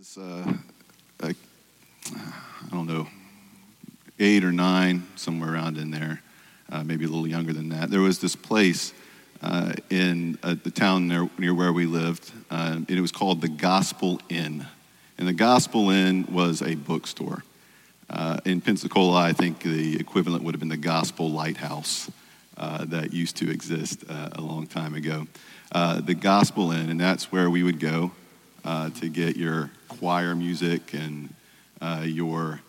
was, uh, I don't know, eight or nine, somewhere around in there, uh, maybe a little younger than that. There was this place uh, in uh, the town near, near where we lived, uh, and it was called the Gospel Inn. And the Gospel Inn was a bookstore. Uh, in Pensacola, I think the equivalent would have been the Gospel Lighthouse that used to exist a long time ago. the Gospel Inn, and that's where we would go to get your choir music and uh, your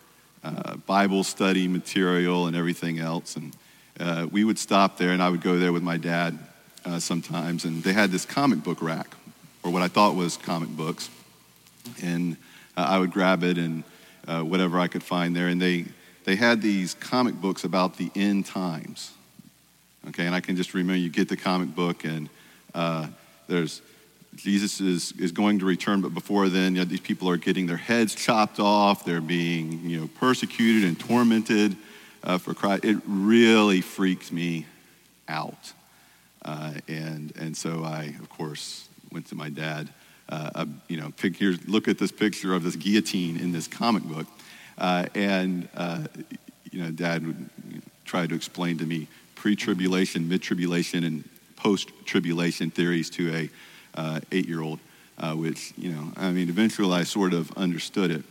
uh, Bible study material and everything else. And uh, we would stop there, and I would go there with my dad uh, sometimes. And they had this comic book rack, or what I thought was comic books. And uh, I would grab it and uh, whatever I could find there. And they, they had these comic books about the end times. Okay, and I can just remember you get the comic book, and there's Jesus is, is going to return, but before then, you know, these people are getting their heads chopped off. They're being, you know, persecuted and tormented uh, for Christ. It really freaked me out. Uh, and, and so I, of course, went to my dad. Uh, uh you know, pick, look at this picture of this guillotine in this comic book. Uh, and, uh, you know, dad would try to explain to me pre-tribulation, mid-tribulation, and post-tribulation theories to a uh, eight year old, uh, which, you know, I mean, eventually I sort of understood it.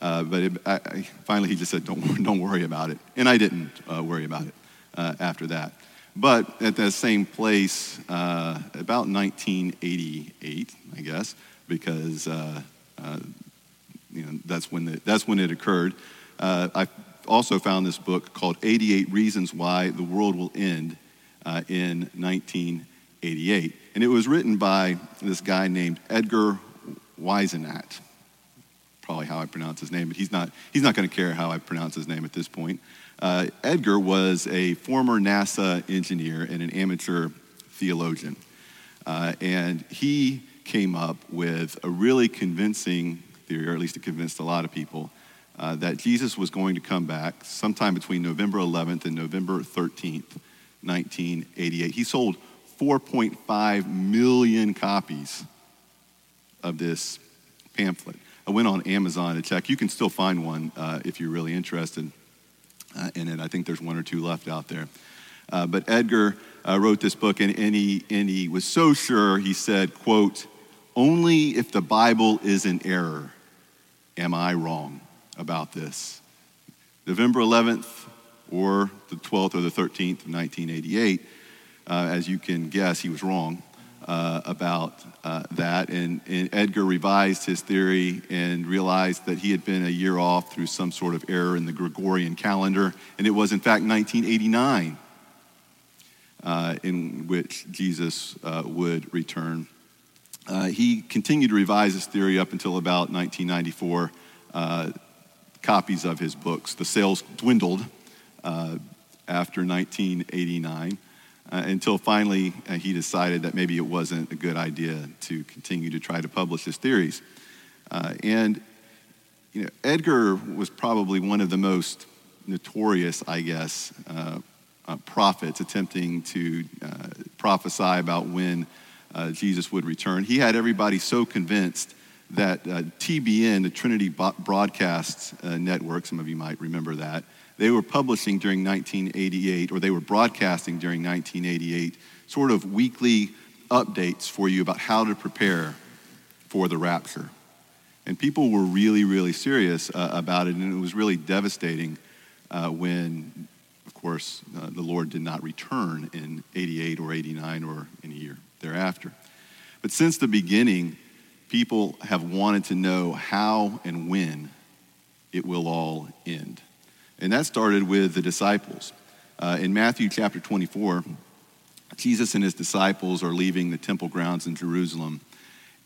Uh, but it, I, I, finally he just said, don't, don't worry about it. And I didn't uh, worry about it uh, after that. But at that same place, uh, about 1988, I guess, because you know, that's, when the, that's when it occurred, I also found this book called 88 Reasons Why the World Will End in 1988. And it was written by this guy named Edgar Whisenant. Probably how I pronounce his name, but he's not, he's not going to care how I pronounce his name at this point. Uh, Edgar was a former NASA engineer and an amateur theologian. Uh, and he came up with a really convincing theory, or at least it convinced a lot of people, uh, that Jesus was going to come back sometime between November 11th and November 13th, 1988. He sold 4.5 million copies of this pamphlet. I went on Amazon to check. You can still find one uh, if you're really interested uh, in it. I think there's one or two left out there. Uh, but Edgar uh, wrote this book, and, and, he, and he was so sure, he said, quote, only if the Bible is in error am I wrong about this. November 11th or the 12th or the 13th of 1988, uh, as you can guess, he was wrong uh, about uh, that. And, and, Edgar revised his theory and realized that he had been a year off through some sort of error in the Gregorian calendar. And it was, in fact, 1989 uh, in which Jesus uh, would return. Uh, he continued to revise his theory up until about 1994. copies of his books. The sales dwindled after 1989 uh, until finally uh, he decided that maybe it wasn't a good idea to continue to try to publish his theories. Uh, and you know, Edgar was probably one of the most notorious, I guess, uh, uh, prophets attempting to uh, prophesy about when Jesus would return. He had everybody so convinced that TBN, the Trinity Broadcast Network, some of you might remember that, they were publishing during 1988, or they were broadcasting during 1988, sort of weekly updates for you about how to prepare for the rapture. And people were really, really serious uh, about it, and it was really devastating uh, when, of course, uh, the Lord did not return in 88 or 89 or any year thereafter. But since the beginning, people have wanted to know how and when it will all end. And that started with the disciples. Uh, in Matthew chapter 24, Jesus and his disciples are leaving the temple grounds in Jerusalem,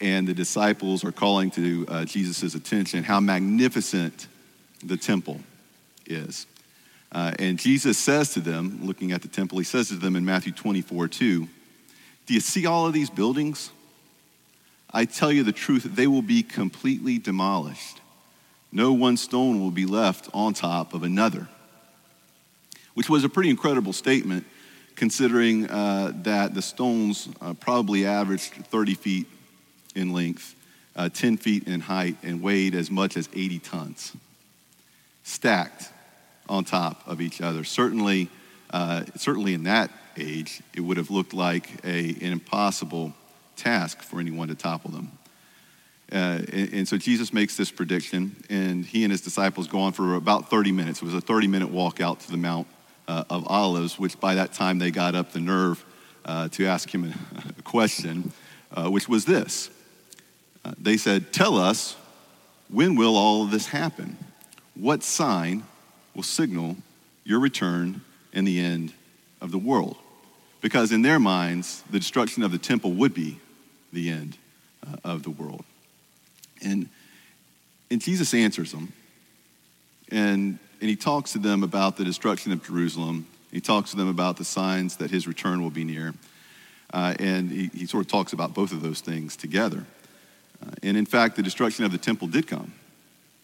and the disciples are calling to uh, Jesus' attention how magnificent the temple is. Uh, and Jesus says to them, looking at the temple, he says to them in Matthew 24, 2, Do you see all of these buildings? I tell you the truth, they will be completely demolished no one stone will be left on top of another. Which was a pretty incredible statement, considering uh, that the stones uh, probably averaged 30 feet in length uh, 10 feet in height, and weighed as much as 80 tons, stacked on top of each other. Certainly, uh, certainly in that age, it would have looked like a, an impossible task for anyone to topple them. Uh, and, and, so Jesus makes this prediction, and he and his disciples go on for about 30 minutes. It was a 30 minute walk out to the Mount uh, of Olives, which by that time they got up the nerve uh, to ask him a, question, uh, which was this. Uh, they said, Tell us, when will all of this happen? What sign will signal your return and the end of the world? Because in their minds, the destruction of the temple would be the end of the world. And, and Jesus answers them. And, and he talks to them about the destruction of Jerusalem. He talks to them about the signs that his return will be near. Uh, and he, he, sort of talks about both of those things together. Uh, and in fact, the destruction of the temple did come.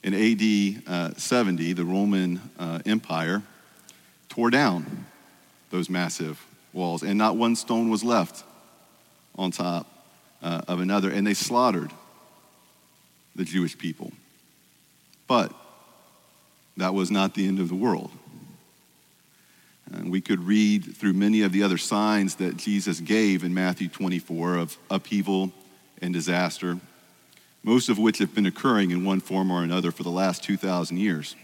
In AD uh, 70, the Roman uh, Empire tore down those massive walls, and not one stone was left on top uh, of another. And they slaughtered the Jewish people. But that was not the end of the world. And we could read through many of the other signs that Jesus gave in Matthew 24 of upheaval and disaster, most of which have been occurring in one form or another for the last 2,000 years.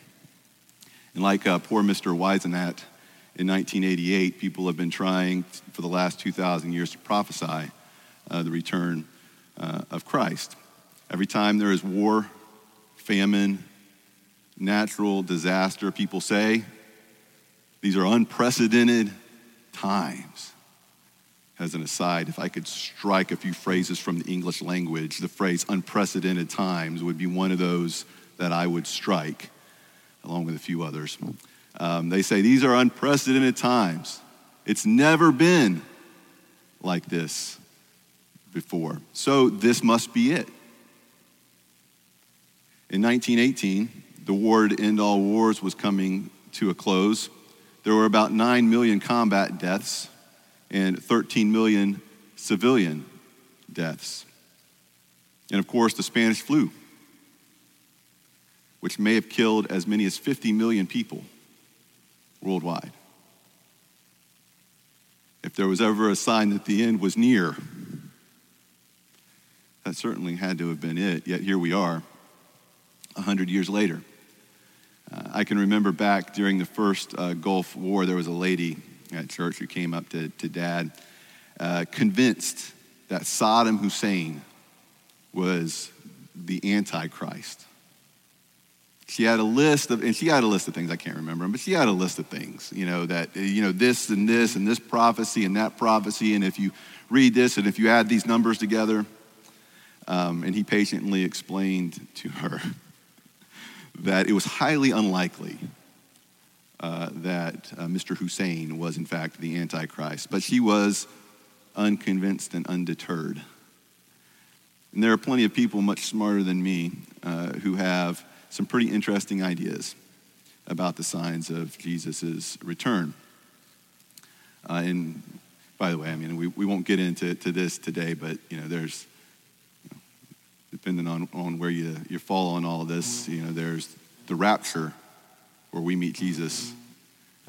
And like uh, poor Mr. Whisenant in 1988, people have been trying for the last 2,000 years to prophesy uh, the return uh, of Christ. Every time there is war, famine, natural disaster, people say these are unprecedented times. As an aside, if I could strike a few phrases from the English language, the phrase unprecedented times would be one of those that I would strike, along with a few others. Um, they say these are unprecedented times. It's never been like this before. So this must be it. In 1918, the war to end all wars was coming to a close. There were about 9 million combat deaths and 13 million civilian deaths. And of course, the Spanish flu, which may have killed as many as 50 million people worldwide. If there was ever a sign that the end was near, that certainly had to have been it, yet here we are. 100 years later. Uh, I can remember back during the first uh, Gulf War, there was a lady at church who came up to, to dad, uh, convinced that Saddam Hussein was the Antichrist. She had a list of, and she had a list of things, I can't remember them, but she had a list of things, you know, that, you know, this and this and this prophecy and that prophecy. And if you read this and if you add these numbers together, um, and he patiently explained to her that it was highly unlikely uh, that uh, Mr. Hussein was, in fact, the Antichrist. But she was unconvinced and undeterred. And there are plenty of people much smarter than me uh, who have some pretty interesting ideas about the signs of Jesus' return. Uh, and by the way, I mean, we, we won't get into to this today, but, you know, there's depending on, on where you, you fall on all this, you know, there's the rapture where we meet Jesus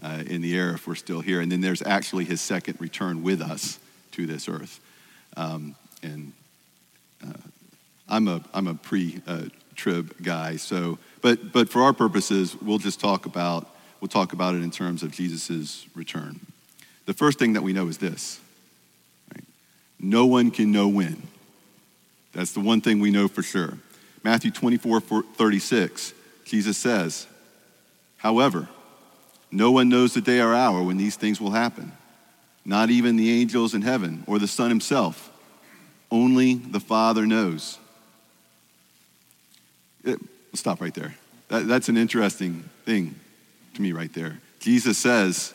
uh, in the air if we're still here. And then there's actually his second return with us to this earth. Um, and uh, I'm a, I'm a pre uh, trib guy. So, but, but for our purposes, we'll just talk about, we'll talk about it in terms of Jesus' return. The first thing that we know is this right? no one can know when. That's the one thing we know for sure. Matthew 24, 36, Jesus says, However, no one knows the day or hour when these things will happen, not even the angels in heaven or the Son himself. Only the Father knows. It, stop right there. That, that's an interesting thing to me, right there. Jesus says,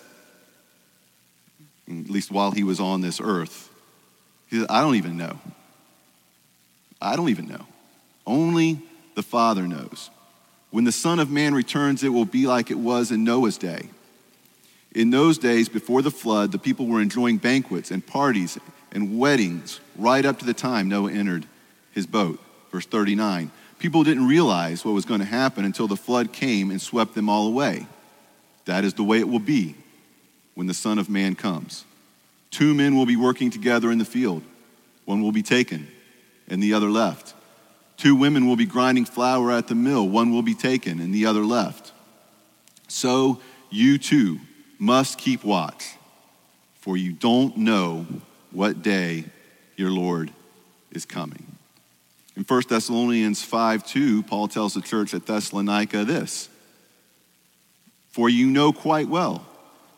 at least while he was on this earth, he I don't even know. I don't even know. Only the Father knows. When the Son of Man returns, it will be like it was in Noah's day. In those days before the flood, the people were enjoying banquets and parties and weddings right up to the time Noah entered his boat. Verse 39 People didn't realize what was going to happen until the flood came and swept them all away. That is the way it will be when the Son of Man comes. Two men will be working together in the field, one will be taken and the other left. Two women will be grinding flour at the mill, one will be taken and the other left. So you too must keep watch, for you don't know what day your Lord is coming. In 1 Thessalonians 5 2, Paul tells the church at Thessalonica this For you know quite well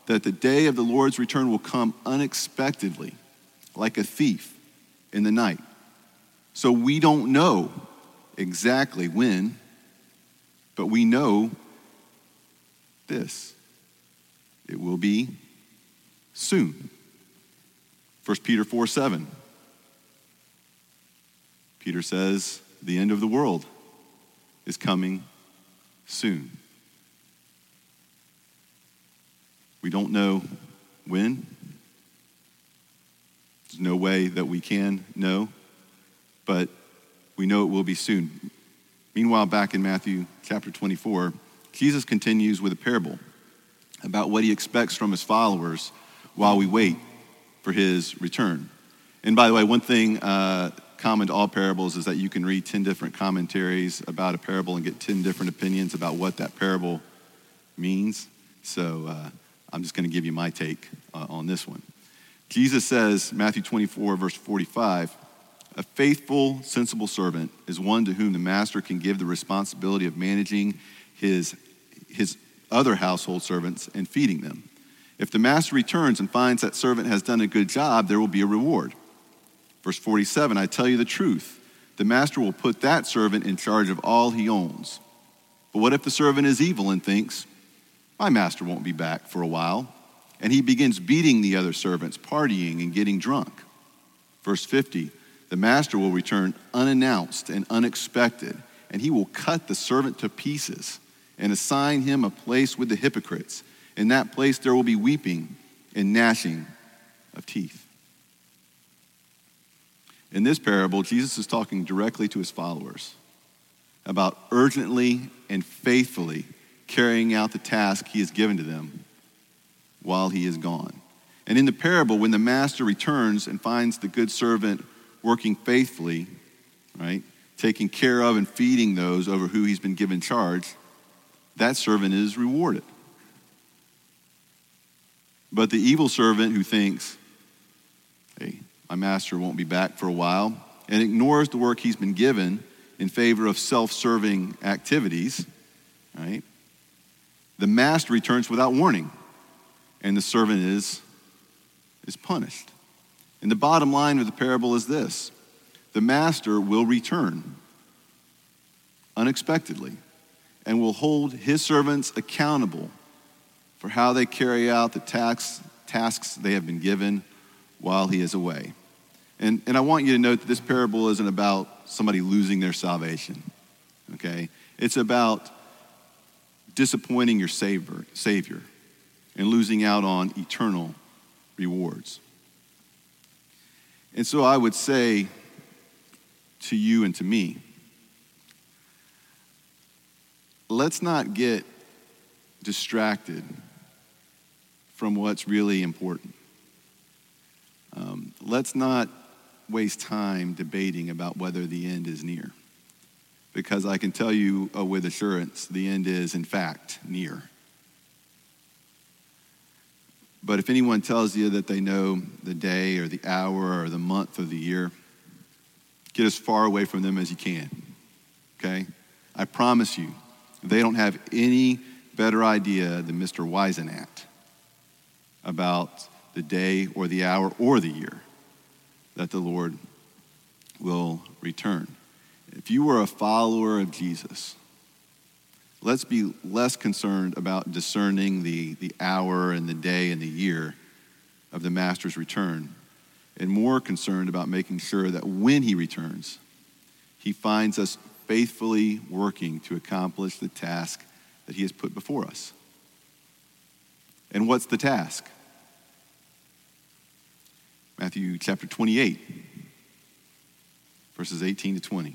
that the day of the Lord's return will come unexpectedly, like a thief in the night. So we don't know exactly when, but we know this it will be soon. 1 Peter 4 7. Peter says, the end of the world is coming soon. We don't know when. There's no way that we can know, but we know it will be soon. Meanwhile, back in Matthew chapter 24, Jesus continues with a parable about what he expects from his followers while we wait for his return. And by the way, one thing uh, common to all parables is that you can read 10 different commentaries about a parable and get 10 different opinions about what that parable means. So uh, I'm just going to give you my take uh, on this one. Jesus says, Matthew 24, verse 45, a faithful, sensible servant is one to whom the master can give the responsibility of managing his, his other household servants and feeding them. If the master returns and finds that servant has done a good job, there will be a reward. Verse 47 I tell you the truth, the master will put that servant in charge of all he owns. But what if the servant is evil and thinks, My master won't be back for a while? And he begins beating the other servants, partying and getting drunk. Verse 50 The master will return unannounced and unexpected, and he will cut the servant to pieces and assign him a place with the hypocrites. In that place there will be weeping and gnashing of teeth. In this parable, Jesus is talking directly to his followers about urgently and faithfully carrying out the task he has given to them while he is gone. And in the parable, when the master returns and finds the good servant working faithfully, right, taking care of and feeding those over who he's been given charge, that servant is rewarded. But the evil servant who thinks, hey, my master won't be back for a while, and ignores the work he's been given in favor of self serving activities, right? The master returns without warning, and the servant is, is punished. And the bottom line of the parable is this the master will return unexpectedly and will hold his servants accountable for how they carry out the tax, tasks they have been given while he is away. And, and I want you to note that this parable isn't about somebody losing their salvation, okay? It's about disappointing your savior, savior and losing out on eternal rewards. And so I would say to you and to me, let's not get distracted from what's really important. Um, let's not waste time debating about whether the end is near. Because I can tell you uh, with assurance, the end is, in fact, near. But if anyone tells you that they know the day or the hour or the month or the year, get as far away from them as you can. Okay? I promise you, they don't have any better idea than Mr. Whisenant about the day or the hour or the year that the Lord will return. If you are a follower of Jesus, let's be less concerned about discerning the, the hour and the day and the year of the Master's return, and more concerned about making sure that when he returns, he finds us faithfully working to accomplish the task that he has put before us. And what's the task? Matthew chapter 28, verses 18 to 20.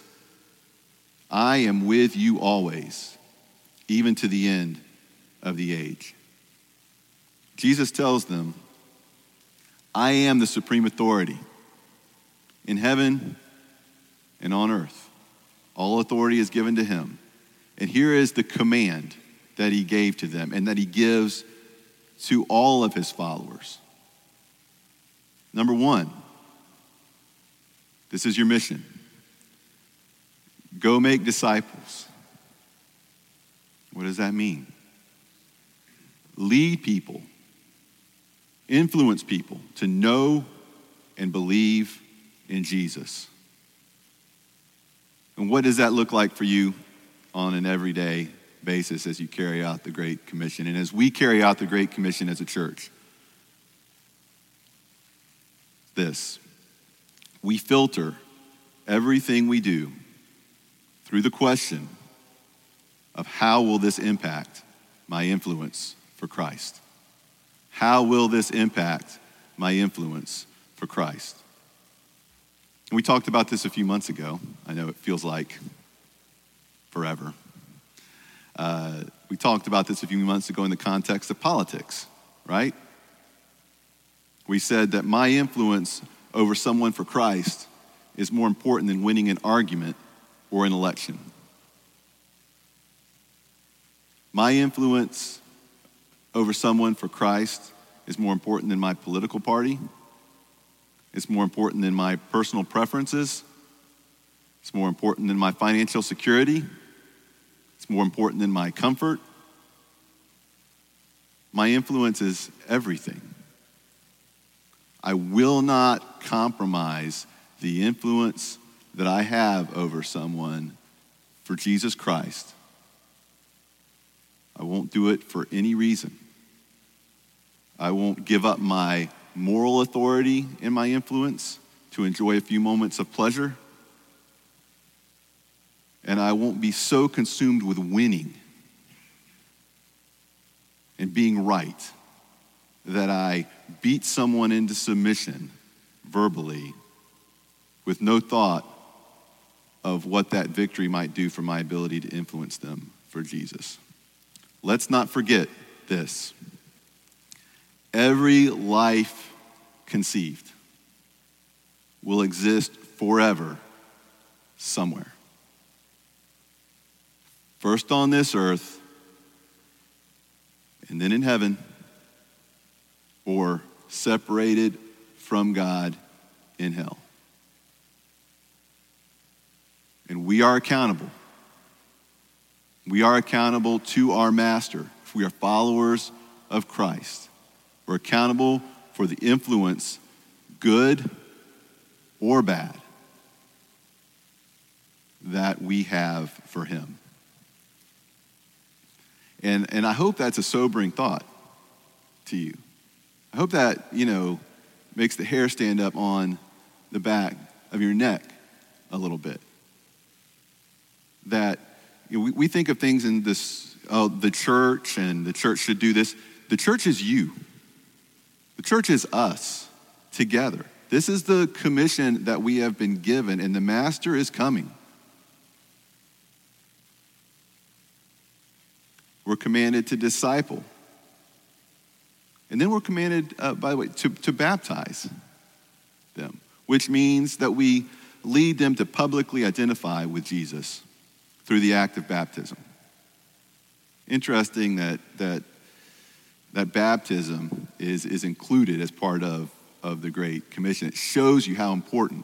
I am with you always, even to the end of the age. Jesus tells them, I am the supreme authority in heaven and on earth. All authority is given to him. And here is the command that he gave to them and that he gives to all of his followers. Number one, this is your mission go make disciples. What does that mean? Lead people, influence people to know and believe in Jesus. And what does that look like for you on an everyday basis as you carry out the Great Commission and as we carry out the Great Commission as a church? This we filter everything we do through the question of how will this impact my influence for Christ? How will this impact my influence for Christ? And we talked about this a few months ago. I know it feels like forever. Uh, we talked about this a few months ago in the context of politics, right? We said that my influence over someone for Christ is more important than winning an argument or an election. My influence over someone for Christ is more important than my political party. It's more important than my personal preferences. It's more important than my financial security. It's more important than my comfort. My influence is everything. I will not compromise the influence that I have over someone for Jesus Christ. I won't do it for any reason. I won't give up my moral authority and my influence to enjoy a few moments of pleasure. And I won't be so consumed with winning and being right that I beat someone into submission verbally with no thought of what that victory might do for my ability to influence them for Jesus. Let's not forget this. Every life conceived will exist forever somewhere. First on this earth, and then in heaven, or separated from God in hell. And we are accountable. We are accountable to our Master if we are followers of Christ. We're accountable for the influence, good or bad, that we have for Him. And, and I hope that's a sobering thought to you. I hope that, you know, makes the hair stand up on the back of your neck a little bit. That you know, we, we think of things in this, oh, the church and the church should do this. The church is you, the church is us together. This is the commission that we have been given, and the master is coming. We're commanded to disciple. And then we're commanded, uh, by the way, to, to baptize them, which means that we lead them to publicly identify with Jesus through the act of baptism. Interesting that, that, that baptism is, is included as part of, of the Great Commission. It shows you how important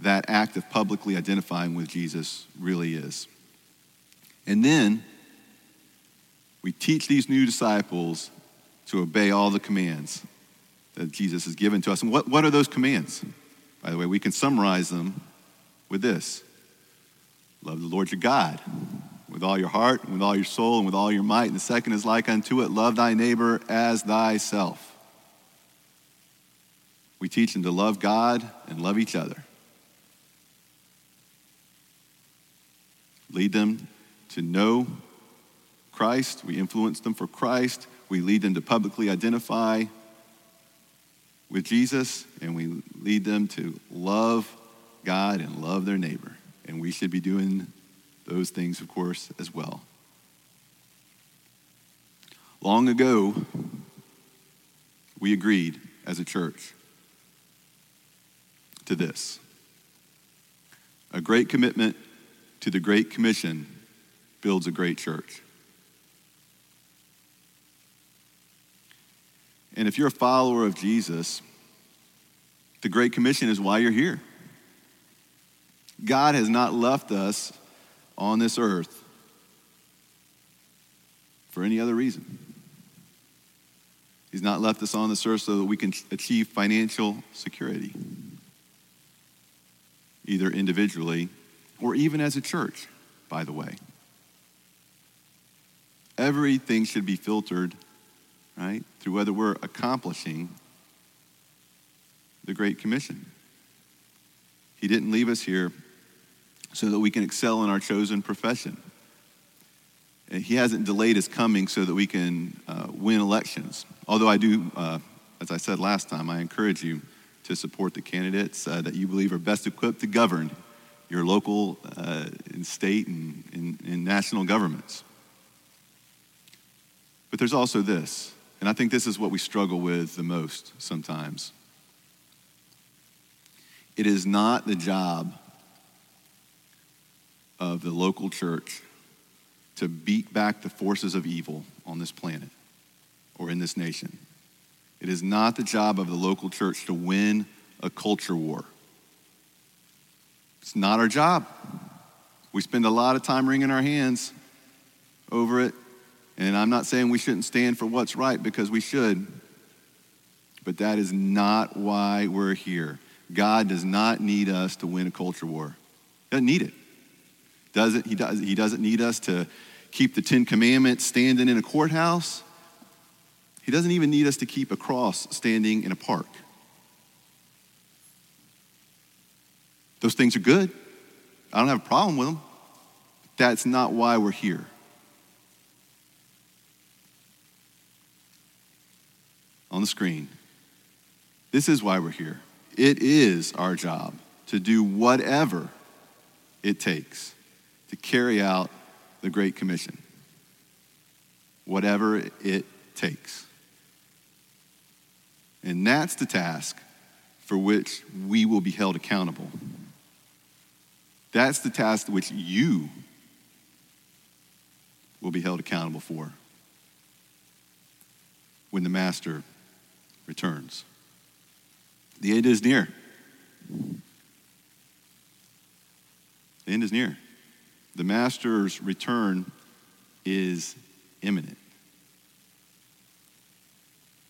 that act of publicly identifying with Jesus really is. And then we teach these new disciples to obey all the commands that Jesus has given to us. And what, what are those commands? By the way, we can summarize them with this love the Lord your God with all your heart, and with all your soul, and with all your might. And the second is like unto it love thy neighbor as thyself. We teach them to love God and love each other. Lead them to know Christ. We influence them for Christ. We lead them to publicly identify with Jesus, and we lead them to love God and love their neighbor. And we should be doing those things, of course, as well. Long ago, we agreed as a church to this a great commitment to the Great Commission builds a great church. And if you're a follower of Jesus, the Great Commission is why you're here. God has not left us on this earth for any other reason. He's not left us on this earth so that we can achieve financial security, either individually or even as a church, by the way. Everything should be filtered, right, through whether we're accomplishing the Great Commission. He didn't leave us here so that we can excel in our chosen profession. He hasn't delayed his coming so that we can uh, win elections. Although I do, uh, as I said last time, I encourage you to support the candidates uh, that you believe are best equipped to govern your local uh, and state and, and, and national governments. But there's also this, and I think this is what we struggle with the most sometimes. It is not the job of the local church to beat back the forces of evil on this planet or in this nation. It is not the job of the local church to win a culture war. It's not our job. We spend a lot of time wringing our hands over it. And I'm not saying we shouldn't stand for what's right because we should. But that is not why we're here. God does not need us to win a culture war. He doesn't need it. Doesn't, he, does, he doesn't need us to keep the Ten Commandments standing in a courthouse. He doesn't even need us to keep a cross standing in a park. Those things are good. I don't have a problem with them. That's not why we're here. On the screen. This is why we're here. It is our job to do whatever it takes to carry out the Great Commission. Whatever it takes. And that's the task for which we will be held accountable. That's the task which you will be held accountable for when the Master returns. The end is near. The end is near. The Master's return is imminent.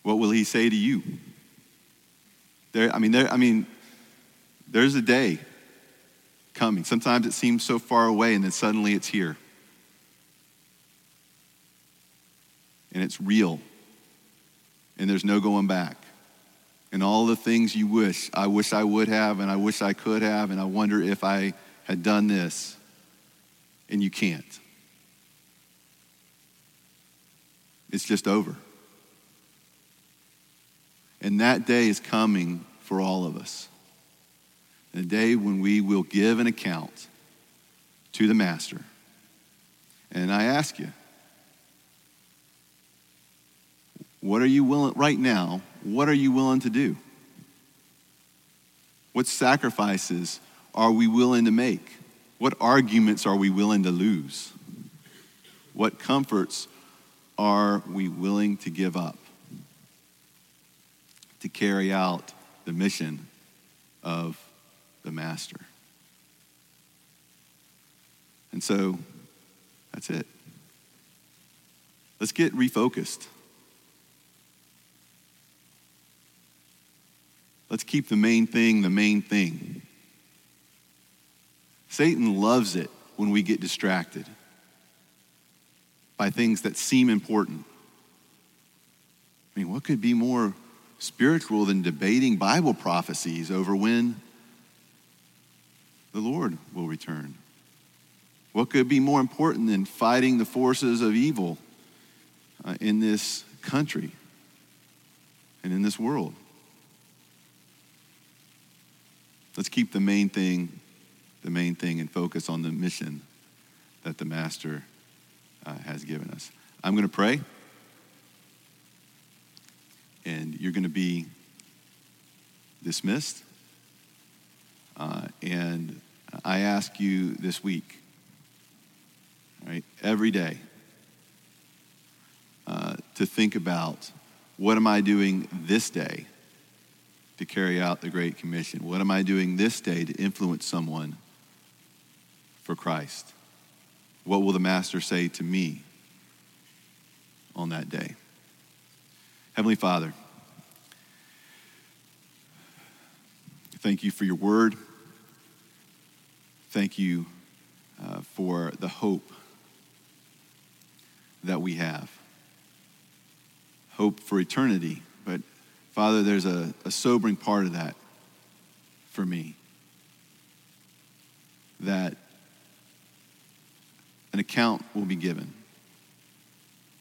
What will he say to you? There, I mean, there, I mean, there's a day coming. Sometimes it seems so far away, and then suddenly it's here. And it's real. And there's no going back. And all the things you wish, I wish I would have, and I wish I could have, and I wonder if I had done this. And you can't. It's just over. And that day is coming for all of us The day when we will give an account to the Master. And I ask you, what are you willing, right now, what are you willing to do? What sacrifices are we willing to make? What arguments are we willing to lose? What comforts are we willing to give up to carry out the mission of the master. And so that's it. Let's get refocused. Let's keep the main thing the main thing. Satan loves it when we get distracted. by things that seem important. I mean, what could be more spiritual than debating Bible prophecies over when the Lord will return? What could be more important than fighting the forces of evil uh, in this country and in this world? Let's keep the main thing the main thing and focus on the mission that the Master uh, has given us. I'm going to pray, and you're going to be dismissed. Uh, and I ask you this week, right, every day, uh, to think about what am I doing this day to carry out the Great Commission? What am I doing this day to influence someone for Christ? What will the Master say to me on that day? Heavenly Father, thank you for your word. Thank you uh, for the hope that we have. Hope for eternity. But, Father, there's a, a sobering part of that for me. That an account will be given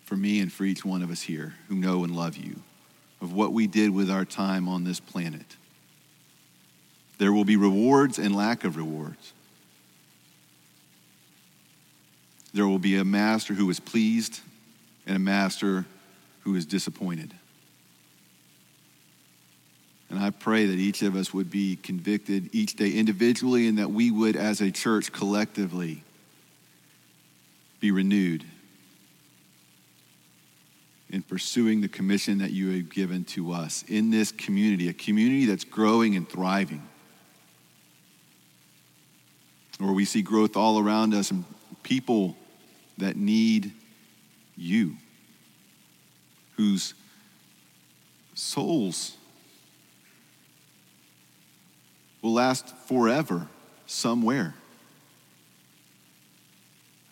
for me and for each one of us here who know and love you of what we did with our time on this planet. There will be rewards and lack of rewards. There will be a master who is pleased and a master who is disappointed. And I pray that each of us would be convicted each day individually and that we would, as a church, collectively be renewed in pursuing the commission that you have given to us in this community, a community that's growing and thriving. Where we see growth all around us and people that need you, whose souls will last forever somewhere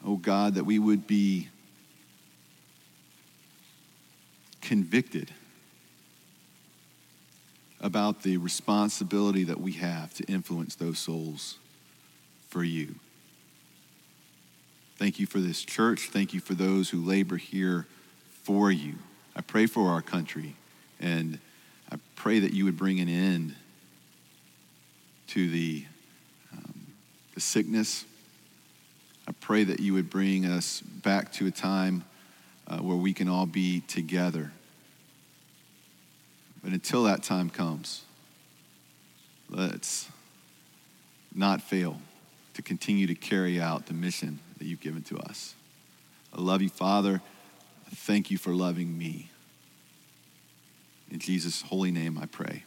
oh God, that we would be convicted about the responsibility that we have to influence those souls for you. Thank you for this church. Thank you for those who labor here for you. I pray for our country, and I pray that you would bring an end to the, um, the sickness I pray that you would bring us back to a time uh, where we can all be together. But until that time comes, let's not fail to continue to carry out the mission that you've given to us. I love you, Father. Thank you for loving me. In Jesus' holy name I pray.